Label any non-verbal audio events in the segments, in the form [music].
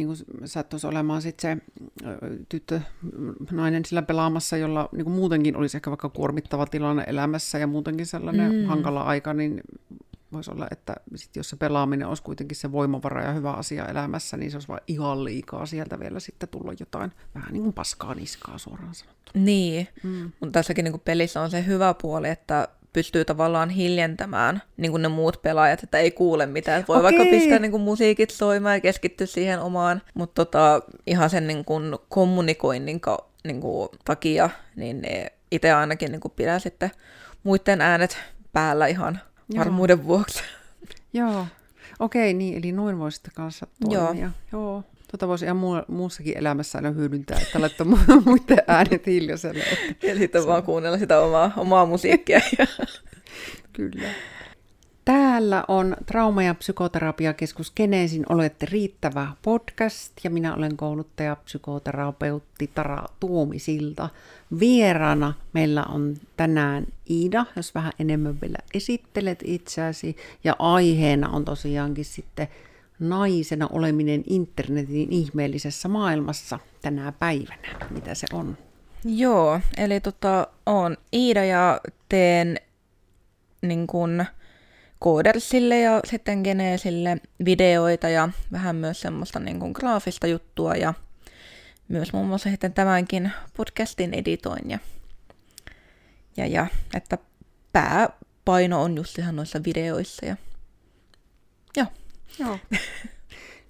niin kuin sattuisi olemaan sitten se tyttö, nainen sillä pelaamassa, jolla niin kuin muutenkin olisi ehkä vaikka kuormittava tilanne elämässä ja muutenkin sellainen mm. hankala aika, niin voisi olla, että sit jos se pelaaminen olisi kuitenkin se voimavara ja hyvä asia elämässä, niin se olisi vain ihan liikaa sieltä vielä sitten tulla jotain vähän niin kuin paskaa niskaa suoraan sanottuna. Niin, mm. mutta tässäkin niin kuin pelissä on se hyvä puoli, että pystyy tavallaan hiljentämään niin kuin ne muut pelaajat, että ei kuule mitään. Voi Okei. vaikka pistää niin kuin musiikit soimaan ja keskittyä siihen omaan, mutta tota, ihan sen niin kuin kommunikoinnin ka, niin kuin takia, niin ne itse ainakin niin kuin pidää sitten muiden äänet päällä ihan Joo. varmuuden vuoksi. Joo, okei, niin, eli noin voisitte kanssa toimia. Joo. Joo. Tota voisi ihan muu, muussakin elämässä aina hyödyntää, että laittaa [laughs] muiden äänet hiljaiselle. Että [laughs] ja sitten vaan kuunnella sitä omaa, omaa musiikkia. [laughs] Kyllä. Täällä on Trauma- ja psykoterapiakeskus Geneesin Olette riittävä podcast ja minä olen kouluttaja psykoterapeutti Tara Tuomisilta. Vieraana meillä on tänään Iida, jos vähän enemmän vielä esittelet itseäsi ja aiheena on tosiaankin sitten naisena oleminen internetin ihmeellisessä maailmassa tänä päivänä. Mitä se on? Joo, eli tota, on Iida ja teen niin kun, Koodersille ja sitten Geneesille videoita ja vähän myös semmoista niin kun, graafista juttua ja myös muun muassa sitten tämänkin podcastin editoin ja, ja, ja että pääpaino on just ihan noissa videoissa ja joo. Joo. [laughs]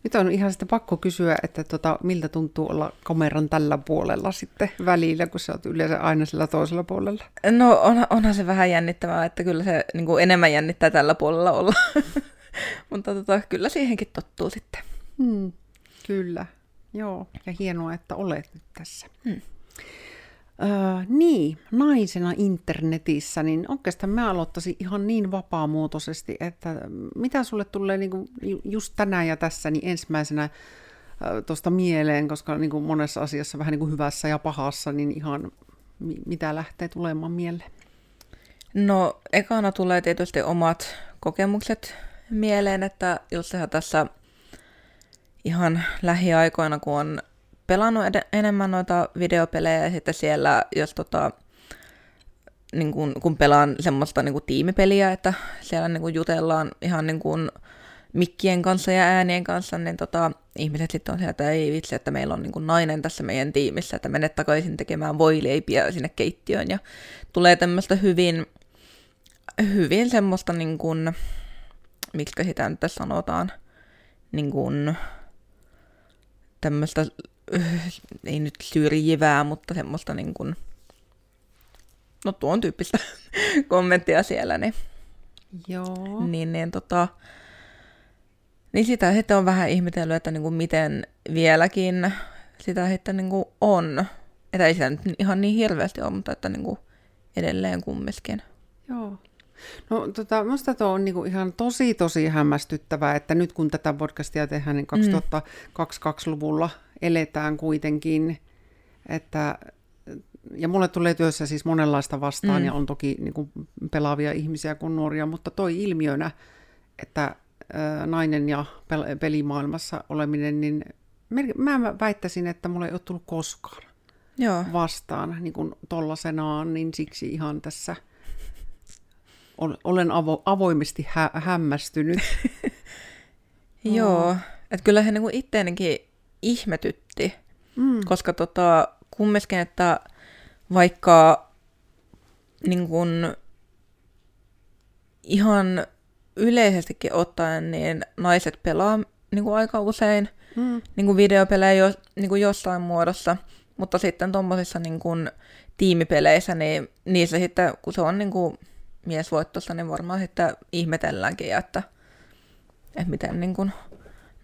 Nyt on ihan sitä pakko kysyä, että tota, miltä tuntuu olla kameran tällä puolella sitten välillä, kun sä oot yleensä aina sillä toisella puolella? No on, onhan se vähän jännittävää, että kyllä se niin kuin enemmän jännittää tällä puolella olla. [laughs] Mutta tota, kyllä siihenkin tottuu sitten. Hmm, kyllä, joo. Ja hienoa, että olet nyt tässä. Hmm. Öö, niin, naisena internetissä, niin oikeastaan mä aloittaisin ihan niin vapaamuotoisesti, että mitä sulle tulee niin kuin just tänään ja tässä niin ensimmäisenä tuosta mieleen, koska niin kuin monessa asiassa vähän niin kuin hyvässä ja pahassa, niin ihan mitä lähtee tulemaan mieleen? No, ekana tulee tietysti omat kokemukset mieleen, että jos tässä ihan lähiaikoina, kun on pelannut ed- enemmän noita videopelejä ja sitten siellä, jos tota, niin kun, kun pelaan semmoista niin kun tiimipeliä, että siellä niin kun jutellaan ihan niin kun mikkien kanssa ja äänien kanssa, niin tota, ihmiset sitten on siellä, että ei vitsi, että meillä on niin kun nainen tässä meidän tiimissä, että mene takaisin tekemään voileipiä sinne keittiöön. Ja tulee tämmöistä hyvin, hyvin semmoista niin kun, miksi sitä nyt sanotaan, niin kun, tämmöistä ei nyt syrjivää, mutta semmoista niin kuin, no tuon tyyppistä [laughs] kommenttia siellä, niin, Joo. niin, niin, tota, niin sitä sitten on vähän ihmetellyt, että niin kuin miten vieläkin sitä sitten niin kuin on. Että ei sitä nyt ihan niin hirveästi ole, mutta että niin kuin edelleen kumminkin. Joo. No tota, minusta tuo on niinku ihan tosi tosi hämmästyttävää, että nyt kun tätä podcastia tehdään, niin 2022-luvulla mm eletään kuitenkin, että ja mulle tulee työssä siis monenlaista vastaan mm. ja on toki niin kuin pelaavia ihmisiä kuin nuoria, mutta toi ilmiönä, että nainen ja pel- pelimaailmassa oleminen, niin mä väittäisin, että mulle ei ole tullut koskaan Joo. vastaan niin kuin tollasenaan, niin siksi ihan tässä olen avo- avoimesti hä- hämmästynyt. [laughs] Joo, että kyllä he niin itteenikin ihmetytti, mm. koska tota, kumminkin, että vaikka niin kun, ihan yleisestikin ottaen, niin naiset pelaa niin kuin aika usein mm. niin kuin videopelejä jo, niin kuin jossain muodossa, mutta sitten tuommoisissa niin kuin tiimipeleissä, niin niissä sitten, kun se on niin kuin miesvoittossa, niin varmaan sitten ihmetelläänkin, että, että miten niin kuin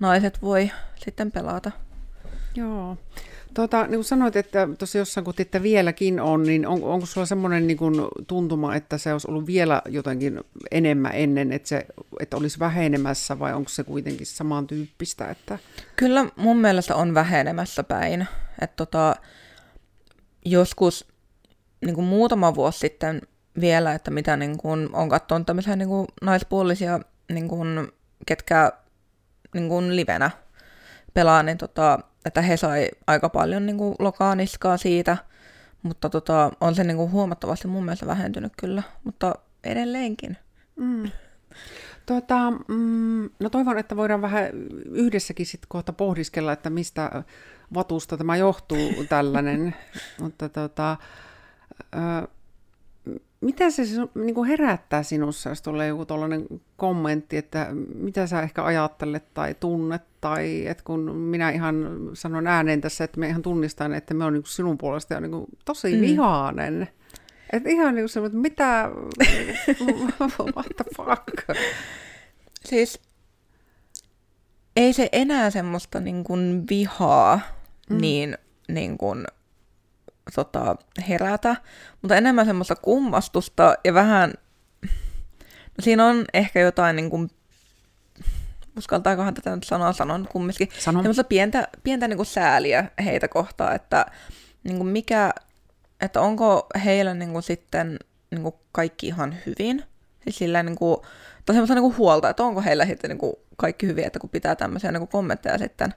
naiset voi sitten pelata. Joo. Tota, niin kuin sanoit, että tuossa jossain kun että vieläkin on, niin on, onko sulla semmoinen niin tuntuma, että se olisi ollut vielä jotenkin enemmän ennen, että, se, että olisi vähenemässä vai onko se kuitenkin samantyyppistä? Että... Kyllä mun mielestä on vähenemässä päin. Että tota, joskus niin kuin muutama vuosi sitten vielä, että mitä niin kuin, on katsonut tämmöisiä niin kuin naispuolisia, niin kuin, ketkä niin kuin livenä pelaa, niin tota, että he sai aika paljon niin kuin lokaaniskaa siitä, mutta tota, on se niin kuin huomattavasti mun mielestä vähentynyt kyllä, mutta edelleenkin. Mm. Tota, mm, no toivon, että voidaan vähän yhdessäkin sitten kohta pohdiskella, että mistä vatusta tämä johtuu tällainen. [laughs] Mutta tota, ö, mitä se niin kuin herättää sinussa, jos tulee joku tuollainen kommentti, että mitä sä ehkä ajattelet tai tunnet, tai että kun minä ihan sanon ääneen tässä, että me ihan tunnistan, että me on niin sinun puolesta ja niin kuin tosi mm. vihainen. Että ihan niin kuin että mitä, [laughs] what the fuck. Siis ei se enää semmoista niin kuin vihaa mm. niin, niin kuin tota, herätä, mutta enemmän semmoista kummastusta ja vähän, no siinä on ehkä jotain niin kuin, uskaltaakohan tätä nyt sanoa, sanon kumminkin, Sano. semmoista pientä, pientä niin kuin sääliä heitä kohtaan, että niin kuin mikä, että onko heillä niin kuin sitten niin kuin kaikki ihan hyvin, siis sillä niin kuin, tai semmoista niin kuin huolta, että onko heillä sitten niin kuin kaikki hyvin, että kun pitää tämmöisiä niin kuin kommentteja sitten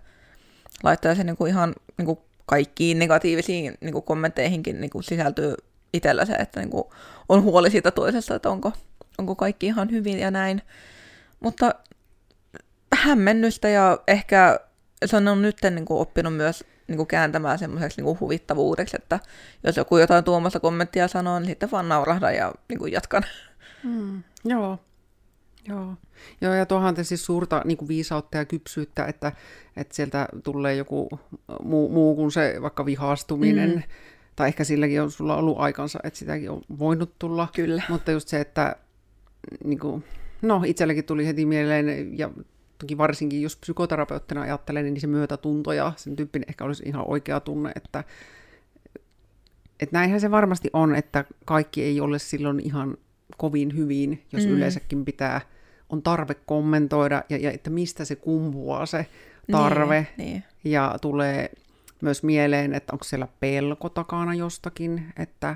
laittaa se niin kuin ihan niin kuin kaikkiin negatiivisiin niin kuin kommentteihinkin niin kuin sisältyy itsellä se, että niin kuin on huoli siitä toisesta, että onko, onko kaikki ihan hyvin ja näin. Mutta hämmennystä ja ehkä se on nyt niin kuin oppinut myös niin kuin kääntämään semmoiseksi niin huvittavuudeksi, että jos joku jotain tuomassa kommenttia sanoo, niin sitten vaan naurahdan ja niin kuin jatkan. Mm, joo, Joo. Joo, ja tuohan te siis suurta niin kuin viisautta ja kypsyyttä, että, että sieltä tulee joku muu, muu kuin se vaikka vihastuminen, mm. tai ehkä silläkin on sulla ollut aikansa, että sitäkin on voinut tulla. Kyllä. Mutta just se, että niin kuin, no itselläkin tuli heti mieleen, ja toki varsinkin jos psykoterapeuttina ajattelen, niin se myötätunto ja sen tyyppinen ehkä olisi ihan oikea tunne, että, että näinhän se varmasti on, että kaikki ei ole silloin ihan kovin hyvin, jos mm. yleensäkin pitää, on tarve kommentoida ja, ja että mistä se kumpuaa se tarve. Niin, niin. Ja tulee myös mieleen, että onko siellä pelko takana jostakin, että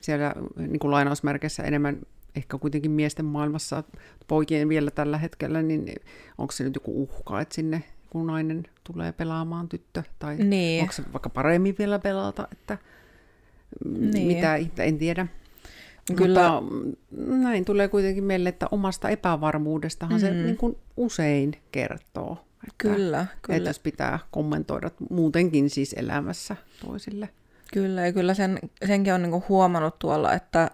siellä niin kuin lainausmerkeissä enemmän ehkä kuitenkin miesten maailmassa, poikien vielä tällä hetkellä, niin onko se nyt joku uhka, että sinne kun nainen tulee pelaamaan tyttö, tai niin. onko se vaikka paremmin vielä pelata, että niin. mitä, en tiedä. Kyllä. Mutta näin tulee kuitenkin meille, että omasta epävarmuudestahan mm. se niin kuin usein kertoo. Että, kyllä, kyllä. Että jos pitää kommentoida muutenkin siis elämässä toisille. Kyllä, ja kyllä sen, senkin on niin kuin huomannut tuolla, että,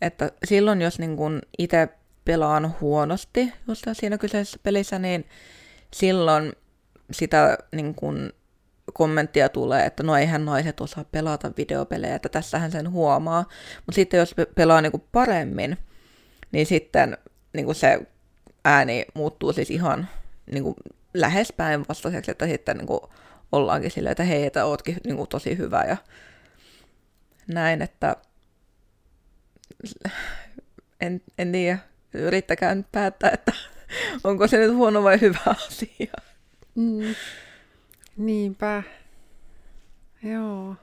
että silloin jos niin kuin itse pelaan huonosti just siinä kyseisessä pelissä, niin silloin sitä niin kuin kommenttia tulee, että no eihän naiset osaa pelata videopelejä, että tässähän sen huomaa. Mutta sitten jos pelaa niinku paremmin, niin sitten niinku se ääni muuttuu siis ihan niinku lähes päinvastaiseksi, että sitten niinku ollaankin silleen, että hei, että ootkin niinku tosi hyvä ja näin, että en, en tiedä, yrittäkää nyt päättää, että onko se nyt huono vai hyvä asia. Mm. Niinpä. Joo.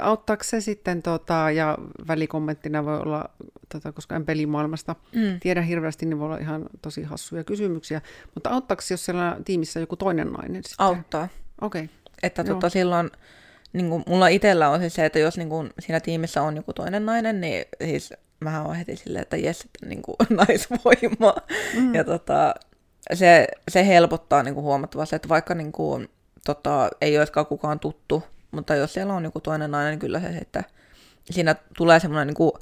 auttaako se sitten, tota, ja välikommenttina voi olla, tota, koska en pelimaailmasta mm. tiedä hirveästi, niin voi olla ihan tosi hassuja kysymyksiä, mutta auttaako jos siellä tiimissä joku toinen nainen sitten? Auttaa. Okei. Okay. Että tota, silloin, niin kuin, mulla itsellä on siis se, että jos niin kuin, siinä tiimissä on joku toinen nainen, niin siis mä oon heti silleen, että jes, että niin kuin, [laughs] naisvoima. Mm. Ja tota, se, se helpottaa niin kuin huomattavasti, että vaikka niin kuin, tota, ei olisikaan kukaan tuttu, mutta jos siellä on joku toinen nainen, niin kyllä se että siinä tulee semmoinen niin kuin,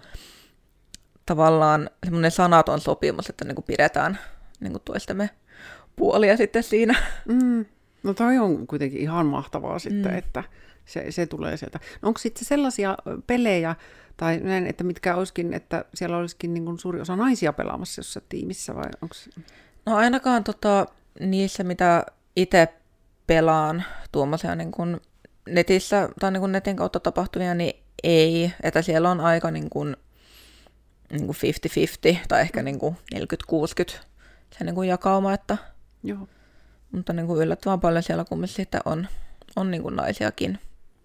tavallaan semmoinen sanaton sopimus, että niin kuin pidetään niin kuin toistemme puolia sitten siinä. Mm. No toi on kuitenkin ihan mahtavaa sitten, mm. että se, se tulee sieltä. No onko sitten sellaisia pelejä, tai näin, että mitkä olisikin, että siellä olisikin niin kuin suuri osa naisia pelaamassa jossain tiimissä, vai onko No ainakaan tota, niissä, mitä itse pelaan tuommoisia niin kuin netissä tai niin kuin netin kautta tapahtuvia, niin ei. Että siellä on aika niin kuin, niin kuin 50-50 tai ehkä niin kuin 40-60 se niin kuin jakauma. Että, Joo. Mutta niin kuin yllättävän paljon siellä kumminkin sitten on, on niin kuin naisiakin.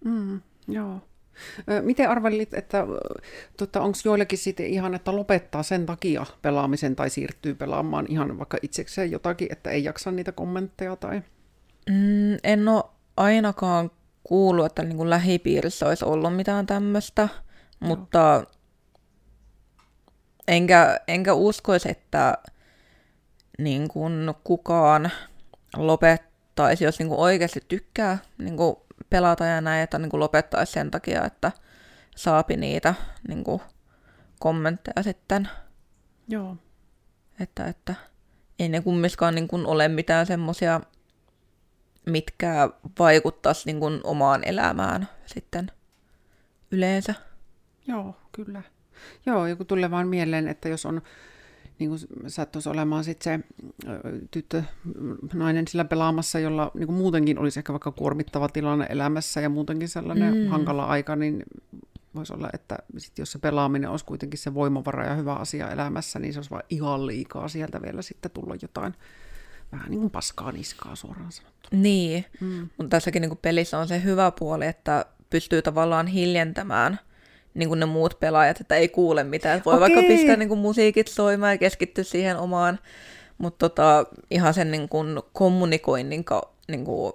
Mm, joo. Miten arvelit, että tota, onko joillekin sitten ihan, että lopettaa sen takia pelaamisen tai siirtyy pelaamaan ihan vaikka itsekseen jotakin, että ei jaksa niitä kommentteja tai... Mm, en ole ainakaan kuullut, että niin kuin lähipiirissä olisi ollut mitään tämmöistä, mutta enkä, enkä uskoisi, että niin kuin kukaan lopettaisi, jos niin kuin oikeasti tykkää niin kuin pelata ja näin, että niin kuin lopettaisi sen takia, että saapi niitä niin kuin kommentteja sitten. Joo. Että, että ei ne kummiskaan niin kuin ole mitään semmoisia, mitkä vaikuttaisi niin kuin omaan elämään sitten yleensä. Joo, kyllä. Joo, joku tulee vaan mieleen, että jos on niin kuin sattuisi olemaan sit se tyttö, nainen sillä pelaamassa, jolla niin kuin muutenkin olisi ehkä vaikka kuormittava tilanne elämässä ja muutenkin sellainen mm. hankala aika, niin voisi olla, että sit jos se pelaaminen olisi kuitenkin se voimavara ja hyvä asia elämässä, niin se olisi vain ihan liikaa sieltä vielä sitten tulla jotain vähän niin kuin paskaa niskaa suoraan sanottuna. Niin, mm. mutta tässäkin niin kuin pelissä on se hyvä puoli, että pystyy tavallaan hiljentämään – niin kuin ne muut pelaajat, että ei kuule mitään. Voi Okei. vaikka pistää niin kuin musiikit soimaan ja keskittyä siihen omaan, mutta tota, ihan sen niin kuin kommunikoinnin ka, niin kuin,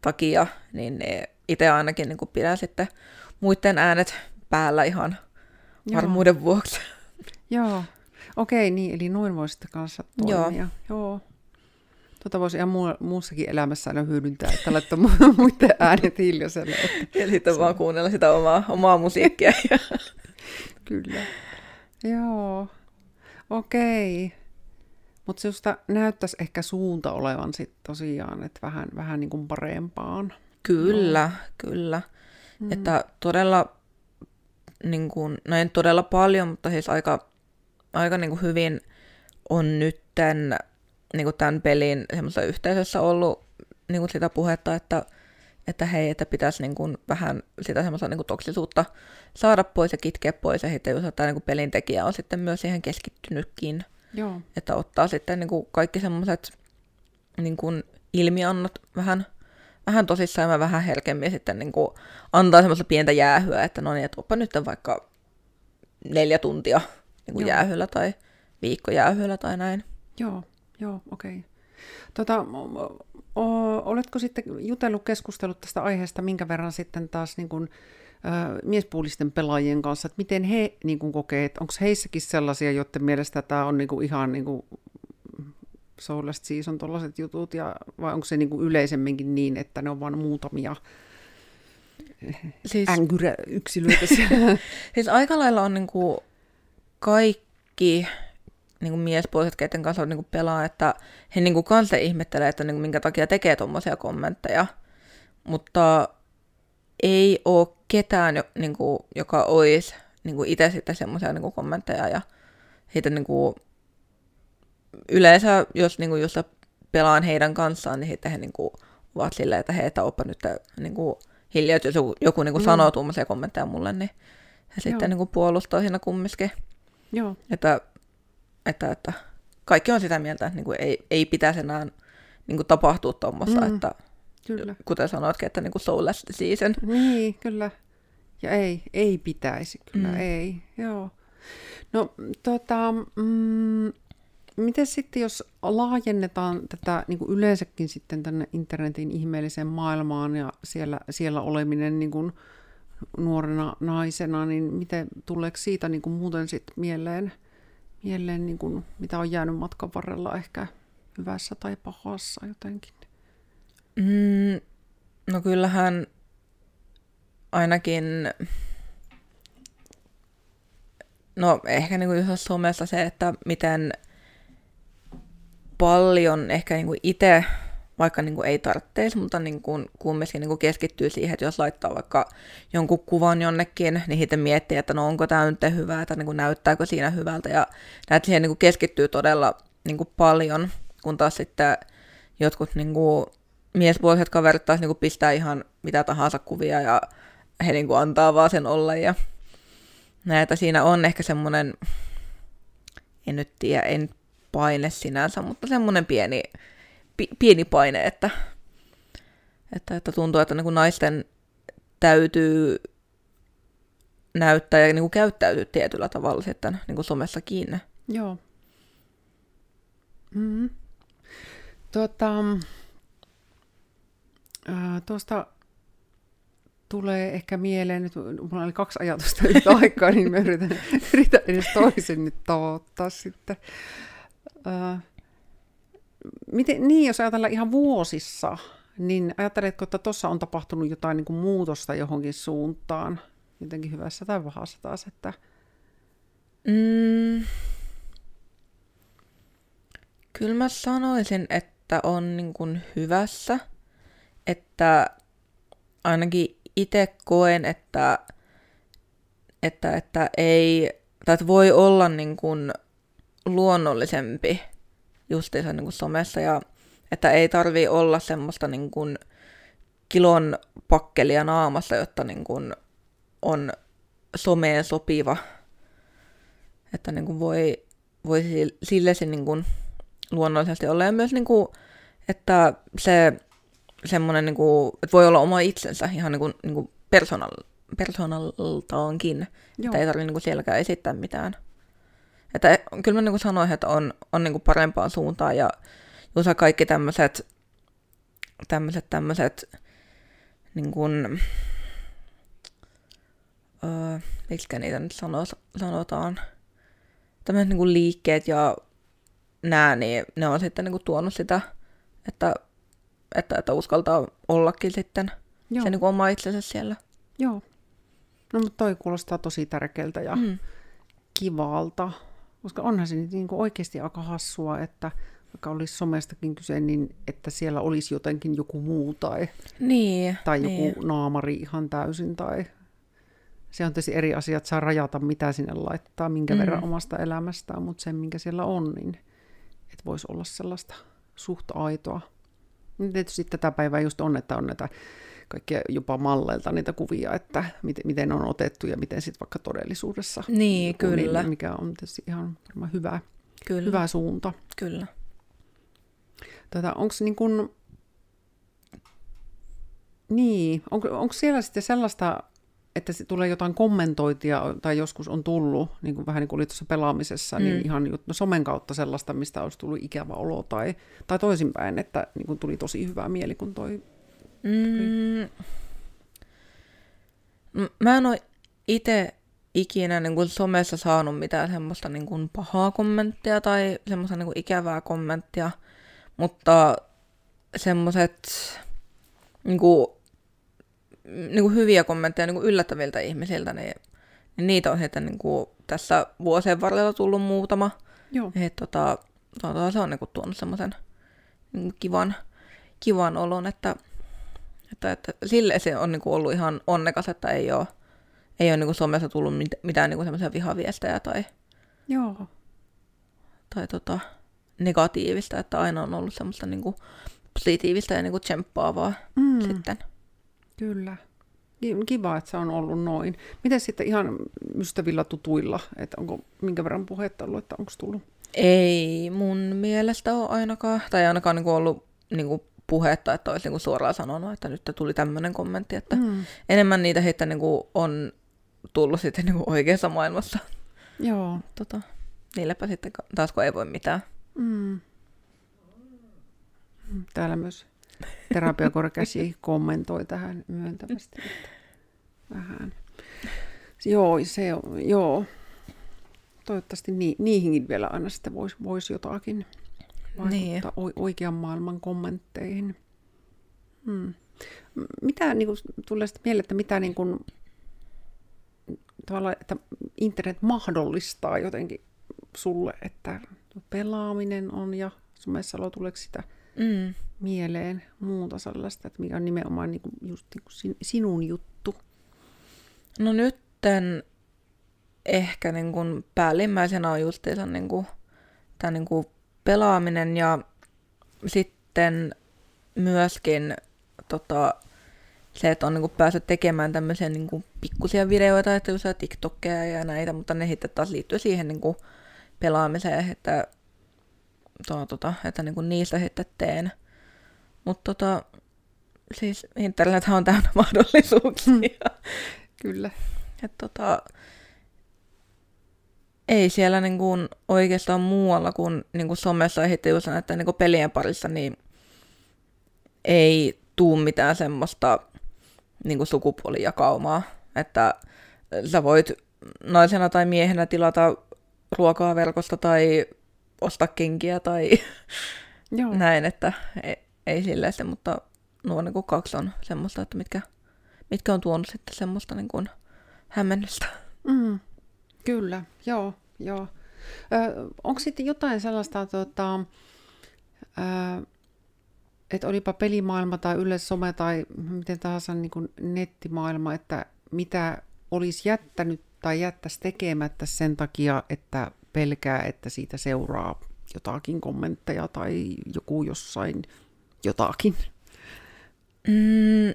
takia, niin ne itse ainakin niin kuin pidän sitten muiden äänet päällä ihan Joo. varmuuden vuoksi. Joo, okei, niin, eli noin voisitte kanssa toimia. Joo. Joo. Tota voisi ihan muu, muussakin elämässä aina hyödyntää, että laittaa [laughs] muiden äänet hiljaiselle. Ja sitten se... vaan kuunnella sitä omaa, omaa musiikkia. [laughs] Kyllä. Joo. Okei. Mutta sinusta näyttäisi ehkä suunta olevan sitten tosiaan, että vähän, vähän niin kuin parempaan. Kyllä, no. kyllä. Mm. Että todella, niin kuin, no en todella paljon, mutta siis aika, aika niin kuin hyvin on nytten niin kuin tämän pelin semmoisessa yhteisössä ollut niin kuin sitä puhetta, että, että hei, että pitäisi niin kuin vähän sitä semmoista niin kuin toksisuutta saada pois ja kitkeä pois, ja sitten just tämä niin kuin pelintekijä on sitten myös siihen keskittynytkin, Joo. että ottaa sitten niin kuin kaikki semmoiset niin kuin ilmiannot vähän, vähän tosissaan ja vähän helkemmin sitten niin kuin antaa semmoista pientä jäähyä, että no niin, että oppa nyt vaikka neljä tuntia niin kuin jäähyllä tai viikko jäähyllä tai näin. Joo, Joo, okei. Okay. Tota, o, oletko sitten jutellut, keskustellut tästä aiheesta, minkä verran sitten taas niin kuin, ö, miespuolisten pelaajien kanssa, että miten he niin kuin kokee, että onko heissäkin sellaisia, joiden mielestä tämä on niin kuin ihan niin kuin Soulast Season tuollaiset jutut, ja, vai onko se niin kuin yleisemminkin niin, että ne on vain muutamia siis, änkyrä-yksilöitä [laughs] siis aika lailla on niin kuin kaikki niin kuin miespuoliset, keiden kanssa niin kuin pelaa, että he niin kuin kanssa ihmettelee, että niin kuin minkä takia tekee tuommoisia kommentteja. Mutta ei ole ketään, niin kuin, joka olisi niin kuin itse sitten semmoisia niin kommentteja. Ja heitä niin kuin, yleensä, jos niin kuin, jos pelaan heidän kanssaan, niin sitten he niin kuin, ovat silleen, että hei, että oppa nyt niin kuin, hiljaa, jos joku, joku niin kuin, mm. sanoo tuommoisia kommentteja mulle, niin he sitten niin kuin, puolustaa siinä kumminkin. Joo. Että että, että kaikki on sitä mieltä, että niin kuin ei, ei pitäisi enää niin kuin tapahtua tuommoista, mm, että kyllä. kuten sanoitkin, että niin kuin soulless season. Niin, kyllä. Ja ei, ei pitäisi, kyllä mm. ei, joo. No, tota, mm, miten sitten, jos laajennetaan tätä niin kuin yleensäkin sitten tänne internetin ihmeelliseen maailmaan ja siellä, siellä oleminen niin kuin nuorena naisena, niin miten tuleeko siitä niin kuin muuten sitten mieleen – mieleen, niin kuin, mitä on jäänyt matkan varrella ehkä hyvässä tai pahassa jotenkin? Mm, no kyllähän ainakin, no ehkä niin kuin somessa se, että miten paljon ehkä niin kuin itse vaikka niin kuin ei tarvitse, mutta niin kuin kumminkin niin kuin keskittyy siihen, että jos laittaa vaikka jonkun kuvan jonnekin, niin sitten miettii, että no onko tämä nyt hyvä, että niin kuin näyttääkö siinä hyvältä, ja näet siihen niin kuin keskittyy todella niin kuin paljon, kun taas sitten jotkut niin kuin miespuoliset kaverit taas niin kuin pistää ihan mitä tahansa kuvia, ja he niin kuin antaa vaan sen olla, ja näitä siinä on ehkä semmoinen, en nyt tiedä, en paine sinänsä, mutta semmoinen pieni pieni paine, että, että, että tuntuu, että niin kuin naisten täytyy näyttää ja niin kuin käyttäytyy tietyllä tavalla sitten niin kuin somessa kiinni. Joo. Mm. Tuota, äh, tuosta tulee ehkä mieleen, nyt mulla oli kaksi ajatusta yhtä [laughs] aikaa, niin mä yritän, yritän edes toisen nyt tavoittaa sitten. Äh, miten, niin, jos ajatellaan ihan vuosissa, niin ajatteletko, että tuossa on tapahtunut jotain niin kuin muutosta johonkin suuntaan, jotenkin hyvässä tai pahassa taas, että... Mm. Kyllä mä sanoisin, että on niin kuin hyvässä, että ainakin itse koen, että, että, että ei, tai että voi olla niin kuin luonnollisempi justiinsa niin kuin somessa ja että ei tarvi olla semmoista niin kuin kilon pakkelia naamassa, jotta niin kuin on someen sopiva. Että niin kuin voi, voi sille se niin kuin luonnollisesti olla. Ja myös, niin kuin, että se semmoinen, niin kuin, että voi olla oma itsensä ihan niin kuin, niin kuin personal, personaltaankin. Joo. Että ei tarvitse niin kuin sielläkään esittää mitään. Että kyllä mä niin kuin sanoin, että on, on niin kuin parempaan suuntaan ja just kaikki tämmöiset tämmöiset tämmöiset niin kuin, öö, miksi niitä nyt sano, sanotaan, tämmöiset niin kuin liikkeet ja nää, niin ne on sitten niin kuin tuonut sitä, että, että, että uskaltaa ollakin sitten Joo. se niin kuin oma itsensä siellä. Joo. No mutta toi kuulostaa tosi tärkeältä ja mm. kivalta, koska onhan se niin kuin oikeasti aika hassua, että vaikka olisi somestakin kyse, niin että siellä olisi jotenkin joku muu tai, niin, tai niin. joku naamari ihan täysin. Tai se on tietysti eri asiat, saa rajata mitä sinne laittaa, minkä mm. verran omasta elämästään, mutta sen minkä siellä on, niin että voisi olla sellaista suht aitoa. Niin tietysti tätä päivää just on, että on näitä kaikkia jopa malleilta niitä kuvia, että miten, miten on otettu ja miten sitten vaikka todellisuudessa. Niin, niin, kyllä. Niin, mikä on tietysti ihan varmaan hyvä, kyllä. hyvä suunta. Kyllä. Tota, onko niin kun, niin, onko, onko siellä sitten sellaista, että se tulee jotain kommentointia, tai joskus on tullut, niin kuin vähän niin kuin oli tuossa pelaamisessa, niin mm. niin ihan no, somen kautta sellaista, mistä olisi tullut ikävä olo, tai, tai toisinpäin, että niin kuin tuli tosi hyvä mieli, kun toi... Mm. Mä en ole itse ikinä niin kuin somessa saanut mitään semmoista niin kuin pahaa kommenttia tai semmoista niin kuin ikävää kommenttia. Mutta semmoiset niinku, niinku hyviä kommentteja niinku yllättäviltä ihmisiltä, niin, niin niitä on sitten niinku tässä vuosien varrella tullut muutama. Joo. Et, tota, tota, se on niinku tuonut semmoisen niinku kivan, kivan olon, että, että, että sille se on niinku ollut ihan onnekas, että ei ole, ei ole niinku somessa tullut mitään niinku semmoisia vihaviestejä tai, Joo. tai tota, negatiivista, että aina on ollut semmoista niin kuin positiivista ja niin kuin tsemppaavaa mm. sitten. Kyllä. Kiva, että se on ollut noin. Miten sitten ihan ystävillä tutuilla, että onko minkä verran puhetta ollut, että onko tullut? Ei mun mielestä ole ainakaan, tai ainakaan niin kuin ollut niin kuin puhetta, että olisi niin suoraan sanonut, että nyt tuli tämmöinen kommentti, että mm. enemmän niitä heitä niin kuin on tullut sitten niin kuin oikeassa maailmassa. Joo. Tota, niilläpä sitten taas kun ei voi mitään. Mm. Täällä myös terapiakorkeasi [laughs] kommentoi tähän myöntävästi. Että vähän. Joo, se on, joo. Toivottavasti ni, niihinkin vielä aina sitten voisi vois jotakin vaikuttaa niin. oikean maailman kommentteihin. Hmm. Mitä niin kuin, tulee sitten mieleen, että mitä niin kuin, tavallaan, että internet mahdollistaa jotenkin sulle, että pelaaminen on ja somessa tuleeko sitä mm. mieleen muuta sellaista, että mikä on nimenomaan niin kuin just niin kuin sinun juttu? No nytten ehkä niin kuin päällimmäisenä on justiinsa niin kuin, tämä niin kuin pelaaminen ja sitten myöskin tota, se, että on niin kuin päässyt tekemään tämmöisiä niin kuin pikkusia videoita, että just TikTokkeja ja näitä, mutta ne sitten taas liittyy siihen niin kuin pelaamiseen, että, to, tota, että niin kuin niistä sitten teen. Mutta tota, siis internet on täynnä [laughs] mahdollisuuksia. Hmm. Kyllä. Et tota, ei siellä niin kuin oikeastaan muualla kuin, niin kuin somessa ja sitten just näiden niin kuin pelien parissa, niin ei tuu mitään semmoista niin kuin sukupuolijakaumaa, että sä voit naisena tai miehenä tilata ruokaa verkosta tai ostaa kenkiä tai [laughs] Joo. näin, että ei, ei silleen se, mutta nuo niin kuin kaksi on semmoista, että mitkä, mitkä on tuonut sitten semmoista niin kuin hämmennystä. Mm, kyllä, joo, joo. Ö, onko sitten jotain sellaista, tota, ö, että olipa pelimaailma tai yleensä some tai miten tahansa niin kuin nettimaailma, että mitä olisi jättänyt tai jättäisi tekemättä sen takia, että pelkää, että siitä seuraa jotakin kommentteja tai joku jossain jotakin? Mm.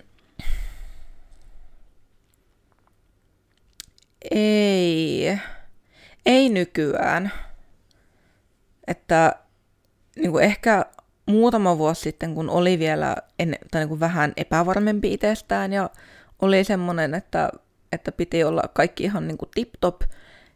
Ei. Ei nykyään. Että niin kuin ehkä muutama vuosi sitten, kun oli vielä en, tai niin kuin vähän epävarmempi itsestään ja oli semmoinen, että, että piti olla kaikki ihan niin kuin tip-top,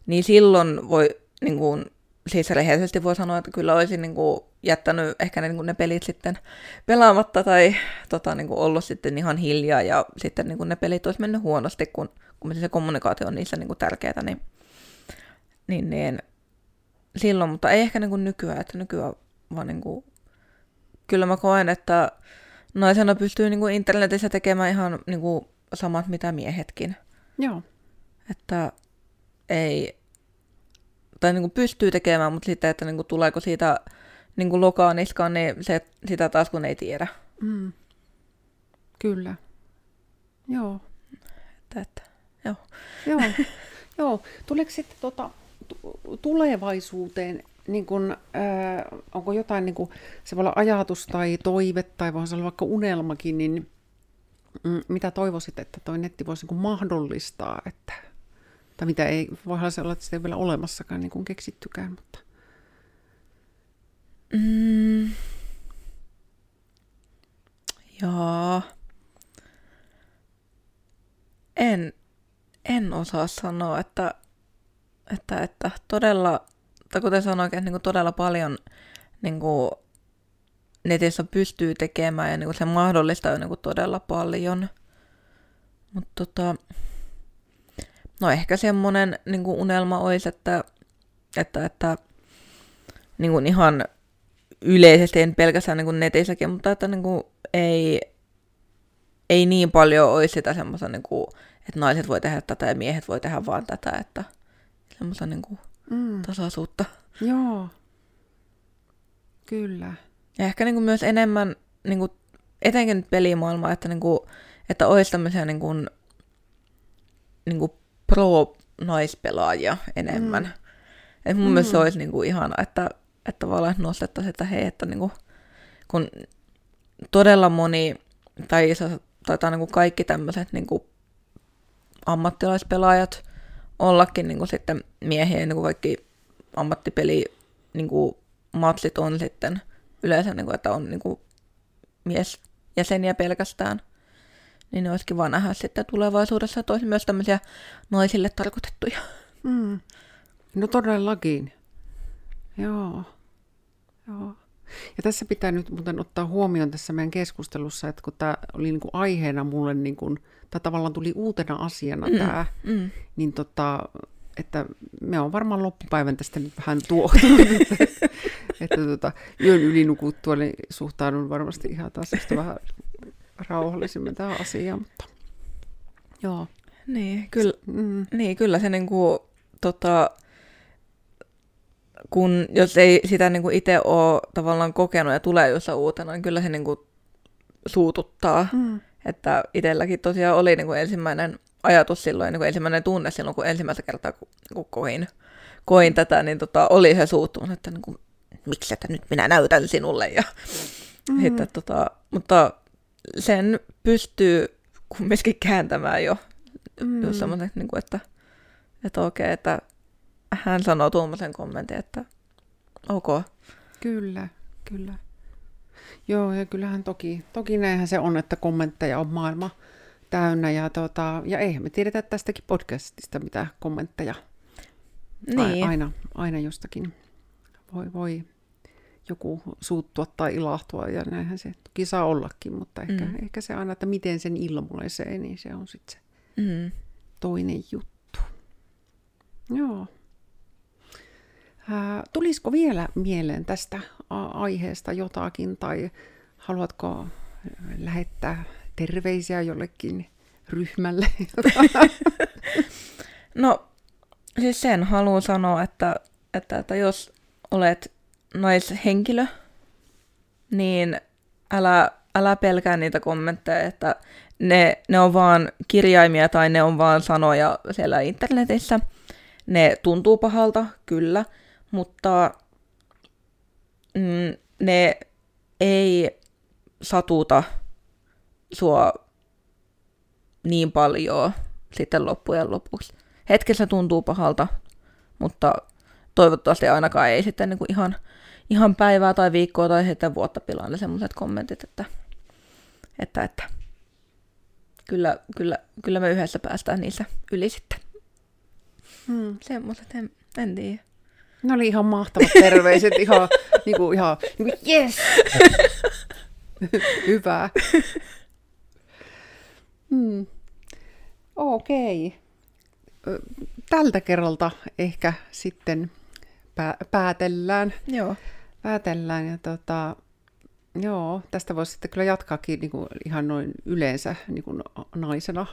niin silloin voi niin kuin, siis rehellisesti voi sanoa, että kyllä olisin niin kuin, jättänyt ehkä ne, niin kuin ne pelit sitten pelaamatta tai tota, niin kuin, ollut sitten ihan hiljaa ja sitten niin kuin, ne pelit olisi mennyt huonosti, kun, kun se kommunikaatio on niissä niin kuin, tärkeää, niin, niin, niin silloin, mutta ei ehkä niin kuin, nykyään, että nykyään vaan niin kuin, kyllä mä koen, että naisena pystyy niin kuin, internetissä tekemään ihan niin kuin, samat mitä miehetkin. Joo. Että ei, tai niin kuin pystyy tekemään, mutta sitten, että niin kuin tuleeko siitä niin kuin lokaa niskaan, niin se, sitä taas kun ei tiedä. Mm. Kyllä. Joo. Että, että, joo. Joo. [laughs] joo. Tuleeko sitten tota, tulevaisuuteen, niin kun, äh, onko jotain niin kuin, se voi olla ajatus tai toive tai voi olla vaikka unelmakin, niin mm, mitä toivoisit, että toi netti voisi niin mahdollistaa, että tai mitä ei, voihan se olla, että sitä ei vielä olemassakaan niin keksittykään, mutta... Mm. Joo. En, en osaa sanoa, että, että, että todella, tai kuten sanoin, että niin kuin todella paljon niin kuin netissä pystyy tekemään ja niin kuin se mahdollistaa niin kuin todella paljon. Mutta tota, No ehkä semmoinen niin kuin unelma olisi, että, että, että niin kuin ihan yleisesti, en pelkästään niin kuin netissäkin, mutta että niin kuin ei, ei niin paljon olisi sitä semmoista, niin kuin, että naiset voi tehdä tätä ja miehet voi tehdä vaan tätä, että semmoista niin kuin mm. tasaisuutta. Joo, kyllä. Ja ehkä niin kuin myös enemmän, niin kuin, etenkin nyt pelimaailmaa, että, niin kuin, että olisi tämmöisiä niin kuin, niin kuin pro-naispelaajia enemmän. Mm. Et mun mm. mielestä se olisi niinku ihana, että, että tavallaan nostettaisiin, että hei, että niinku, kun todella moni, tai iso, taitaa niinku kaikki tämmöiset niinku ammattilaispelaajat ollakin niinku sitten miehiä, niinku kaikki ammattipeli niinku matsit on sitten yleensä, niinku, että on niinku miesjäseniä pelkästään niin ne olisi kiva nähdä sitten tulevaisuudessa, että olisi myös tämmöisiä naisille tarkoitettuja. Mm. No todellakin. Joo. Joo. Ja tässä pitää nyt muuten ottaa huomioon tässä meidän keskustelussa, että kun tämä oli niin kuin aiheena mulle, niin kuin, tai tavallaan tuli uutena asiana mm, tämä, mm. niin tota, että me on varmaan loppupäivän tästä nyt vähän tuohtunut, [laughs] että, että tota, yön yli nukuttua, niin suhtaudun varmasti ihan taas vähän rauhallisemmin tähän asiaan, mutta joo. Niin, kyllä, mm. niin, kyllä se niinku, tota, kun jos ei sitä niinku itse ole tavallaan kokenut ja tulee jossain uutena, niin kyllä se niinku suututtaa. Mm. Että itselläkin tosiaan oli niinku ensimmäinen ajatus silloin, niinku ensimmäinen tunne silloin, kun ensimmäistä kertaa kun, kun koin, koin tätä, niin tota, oli se suuttumus, että niinku, miksi että nyt minä näytän sinulle. Ja, mm. että, tota, mutta sen pystyy kumminkin kääntämään jo, mm. jo semmoisen, niin kuin, että, että okei, että hän sanoo tuommoisen kommentin, että ok. Kyllä, kyllä. Joo, ja kyllähän toki, toki näinhän se on, että kommentteja on maailma täynnä. Ja, tota, ja eihän me tiedetä tästäkin podcastista mitä kommentteja. Niin. Aina, aina jostakin voi, voi joku suuttua tai ilahtua, ja näinhän se toki saa ollakin, mutta ehkä, mm. ehkä se aina, että miten sen ilmoisee, niin se on sitten se mm. toinen juttu. Joo. Ää, tulisiko vielä mieleen tästä aiheesta jotakin, tai haluatko lähettää terveisiä jollekin ryhmälle? [laughs] no, siis sen haluan sanoa, että, että, että jos olet naishenkilö, niin älä, älä pelkää niitä kommentteja, että ne, ne on vaan kirjaimia tai ne on vaan sanoja siellä internetissä. Ne tuntuu pahalta, kyllä, mutta mm, ne ei satuta sua niin paljon sitten loppujen lopuksi. Hetkessä tuntuu pahalta, mutta toivottavasti ainakaan ei sitten niin kuin ihan, ihan päivää tai viikkoa tai sitten vuotta pilaa ne semmoiset kommentit, että, että, että kyllä, kyllä, kyllä me yhdessä päästään niissä yli sitten. Hmm. Semmoiset, en, en tiedä. Ne oli ihan mahtavat [laughs] terveiset, ihan, niinku, ihan niinku, yes! [laughs] Hyvä. Hmm. Okei. Tältä kerralta ehkä sitten pää- päätellään. Joo. Päätellään ja tota, joo, tästä voisi sitten kyllä jatkaakin niin kuin ihan noin yleensä niin kuin naisena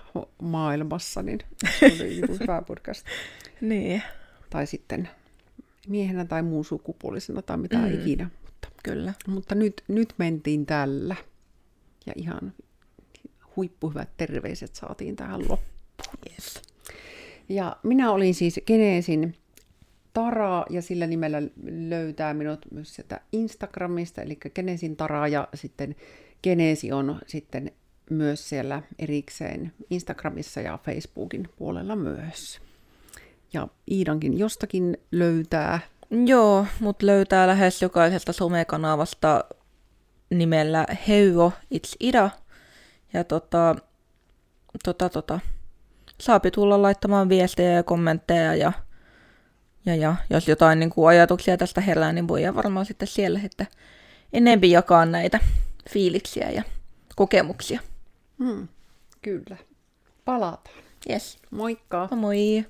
maailmassa, niin se oli niin kuin [laughs] hyvä podcast. niin. Tai sitten miehenä tai muun sukupuolisena tai mitä mm. ikinä. Mutta, kyllä. Mutta nyt, nyt mentiin tällä ja ihan huippuhyvät terveiset saatiin tähän loppuun. Yes. Ja minä olin siis Geneesin Tara ja sillä nimellä löytää minut myös sieltä Instagramista, eli Geneesin Tara ja sitten Geneesi on sitten myös siellä erikseen Instagramissa ja Facebookin puolella myös. Ja Iidankin jostakin löytää. Joo, mut löytää lähes jokaisesta somekanavasta nimellä Heuo It's Ida. Ja tota, tota, tota, saapi tulla laittamaan viestejä ja kommentteja ja, ja, ja jos jotain niin kuin ajatuksia tästä herää, niin voi varmaan sitten siellä että enempi jakaa näitä fiiliksiä ja kokemuksia. Hmm, kyllä. Palataan. Yes. Moikka. Moi.